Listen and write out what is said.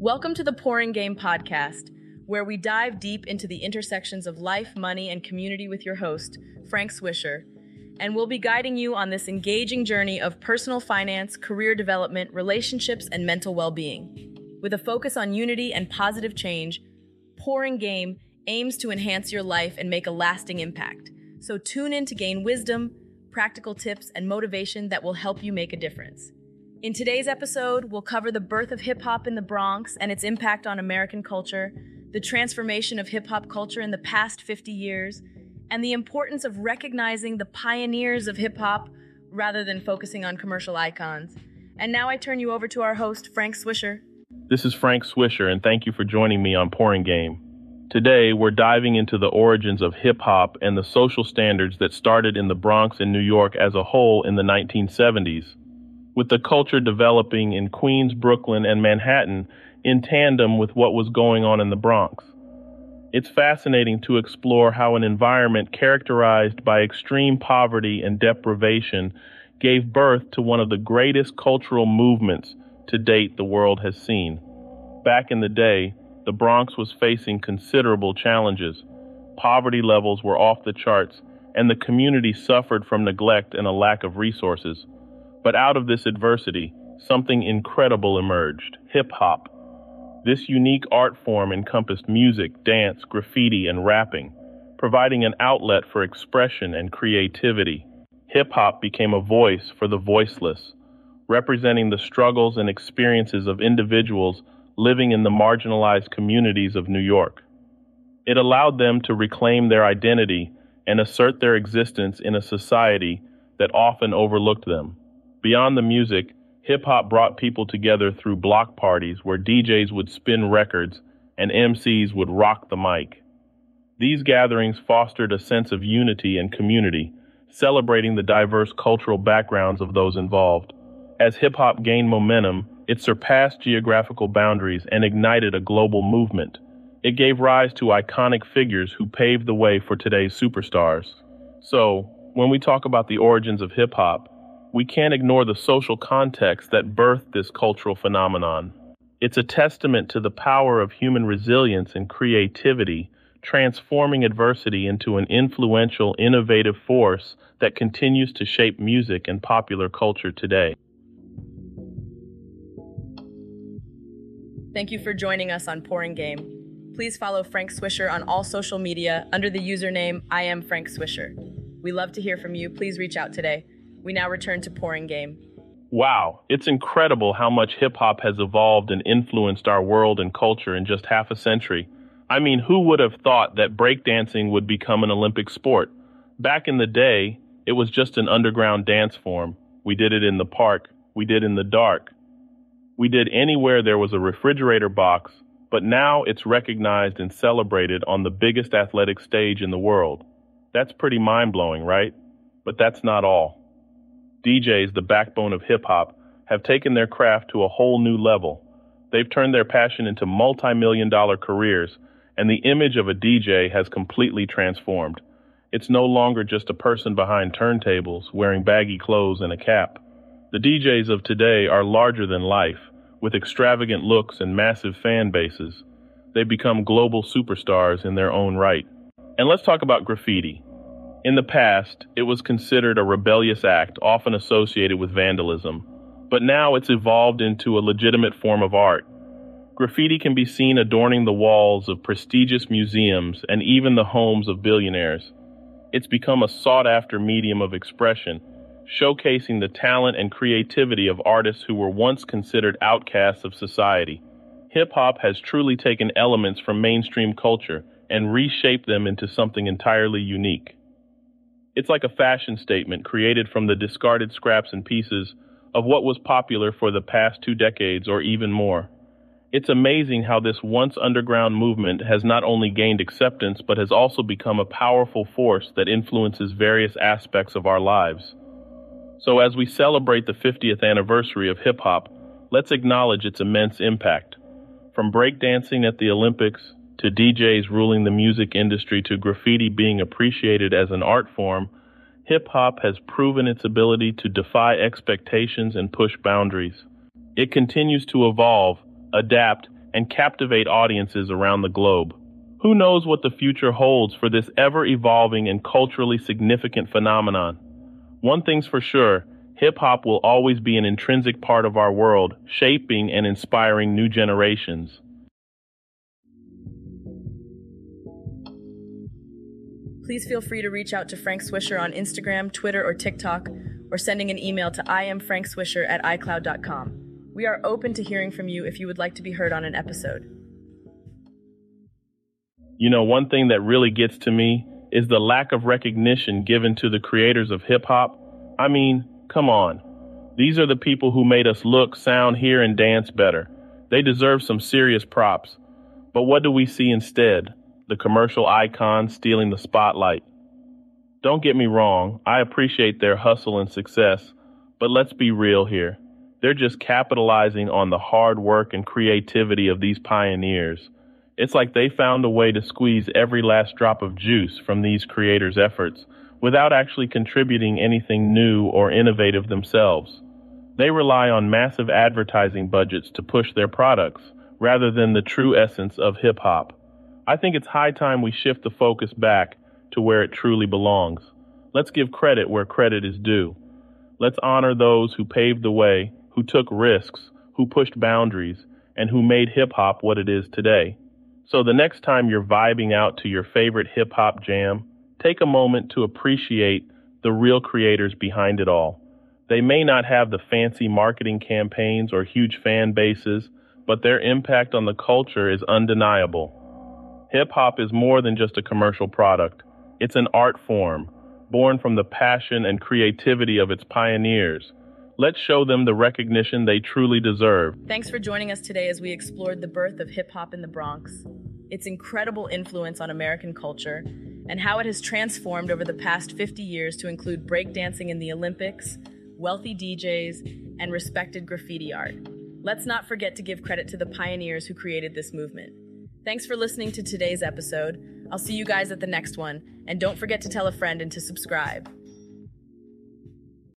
Welcome to the Pouring Game podcast, where we dive deep into the intersections of life, money, and community with your host, Frank Swisher. And we'll be guiding you on this engaging journey of personal finance, career development, relationships, and mental well being. With a focus on unity and positive change, Pouring Game aims to enhance your life and make a lasting impact. So tune in to gain wisdom, practical tips, and motivation that will help you make a difference. In today's episode, we'll cover the birth of hip hop in the Bronx and its impact on American culture, the transformation of hip hop culture in the past 50 years, and the importance of recognizing the pioneers of hip hop rather than focusing on commercial icons. And now I turn you over to our host, Frank Swisher. This is Frank Swisher, and thank you for joining me on Pouring Game. Today, we're diving into the origins of hip hop and the social standards that started in the Bronx and New York as a whole in the 1970s with the culture developing in Queens, Brooklyn, and Manhattan in tandem with what was going on in the Bronx. It's fascinating to explore how an environment characterized by extreme poverty and deprivation gave birth to one of the greatest cultural movements to date the world has seen. Back in the day, the Bronx was facing considerable challenges. Poverty levels were off the charts, and the community suffered from neglect and a lack of resources. But out of this adversity, something incredible emerged hip hop. This unique art form encompassed music, dance, graffiti, and rapping, providing an outlet for expression and creativity. Hip hop became a voice for the voiceless, representing the struggles and experiences of individuals living in the marginalized communities of New York. It allowed them to reclaim their identity and assert their existence in a society that often overlooked them. Beyond the music, hip hop brought people together through block parties where DJs would spin records and MCs would rock the mic. These gatherings fostered a sense of unity and community, celebrating the diverse cultural backgrounds of those involved. As hip hop gained momentum, it surpassed geographical boundaries and ignited a global movement. It gave rise to iconic figures who paved the way for today's superstars. So, when we talk about the origins of hip hop, we can't ignore the social context that birthed this cultural phenomenon. It's a testament to the power of human resilience and creativity, transforming adversity into an influential, innovative force that continues to shape music and popular culture today. Thank you for joining us on Pouring Game. Please follow Frank Swisher on all social media under the username I am Frank Swisher. We love to hear from you. Please reach out today. We now return to Pouring Game. Wow, it's incredible how much hip hop has evolved and influenced our world and culture in just half a century. I mean, who would have thought that breakdancing would become an Olympic sport? Back in the day, it was just an underground dance form. We did it in the park, we did in the dark. We did anywhere there was a refrigerator box, but now it's recognized and celebrated on the biggest athletic stage in the world. That's pretty mind blowing, right? But that's not all. DJs, the backbone of hip hop, have taken their craft to a whole new level. They've turned their passion into multi million dollar careers, and the image of a DJ has completely transformed. It's no longer just a person behind turntables wearing baggy clothes and a cap. The DJs of today are larger than life, with extravagant looks and massive fan bases. They've become global superstars in their own right. And let's talk about graffiti. In the past, it was considered a rebellious act often associated with vandalism, but now it's evolved into a legitimate form of art. Graffiti can be seen adorning the walls of prestigious museums and even the homes of billionaires. It's become a sought after medium of expression, showcasing the talent and creativity of artists who were once considered outcasts of society. Hip hop has truly taken elements from mainstream culture and reshaped them into something entirely unique. It's like a fashion statement created from the discarded scraps and pieces of what was popular for the past two decades or even more. It's amazing how this once underground movement has not only gained acceptance but has also become a powerful force that influences various aspects of our lives. So, as we celebrate the 50th anniversary of hip hop, let's acknowledge its immense impact. From breakdancing at the Olympics to DJs ruling the music industry to graffiti being appreciated as an art form, hip hop has proven its ability to defy expectations and push boundaries. It continues to evolve, adapt, and captivate audiences around the globe. Who knows what the future holds for this ever evolving and culturally significant phenomenon? One thing's for sure hip hop will always be an intrinsic part of our world, shaping and inspiring new generations. Please feel free to reach out to Frank Swisher on Instagram, Twitter, or TikTok, or sending an email to iamfrankswisher at icloud.com. We are open to hearing from you if you would like to be heard on an episode. You know, one thing that really gets to me is the lack of recognition given to the creators of hip hop. I mean, come on. These are the people who made us look, sound, hear, and dance better. They deserve some serious props. But what do we see instead? The commercial icons stealing the spotlight. Don't get me wrong, I appreciate their hustle and success, but let's be real here. They're just capitalizing on the hard work and creativity of these pioneers. It's like they found a way to squeeze every last drop of juice from these creators' efforts without actually contributing anything new or innovative themselves. They rely on massive advertising budgets to push their products rather than the true essence of hip hop. I think it's high time we shift the focus back to where it truly belongs. Let's give credit where credit is due. Let's honor those who paved the way, who took risks, who pushed boundaries, and who made hip hop what it is today. So the next time you're vibing out to your favorite hip hop jam, take a moment to appreciate the real creators behind it all. They may not have the fancy marketing campaigns or huge fan bases, but their impact on the culture is undeniable. Hip hop is more than just a commercial product. It's an art form, born from the passion and creativity of its pioneers. Let's show them the recognition they truly deserve. Thanks for joining us today as we explored the birth of hip hop in the Bronx, its incredible influence on American culture, and how it has transformed over the past 50 years to include breakdancing in the Olympics, wealthy DJs, and respected graffiti art. Let's not forget to give credit to the pioneers who created this movement. Thanks for listening to today's episode. I'll see you guys at the next one, and don't forget to tell a friend and to subscribe.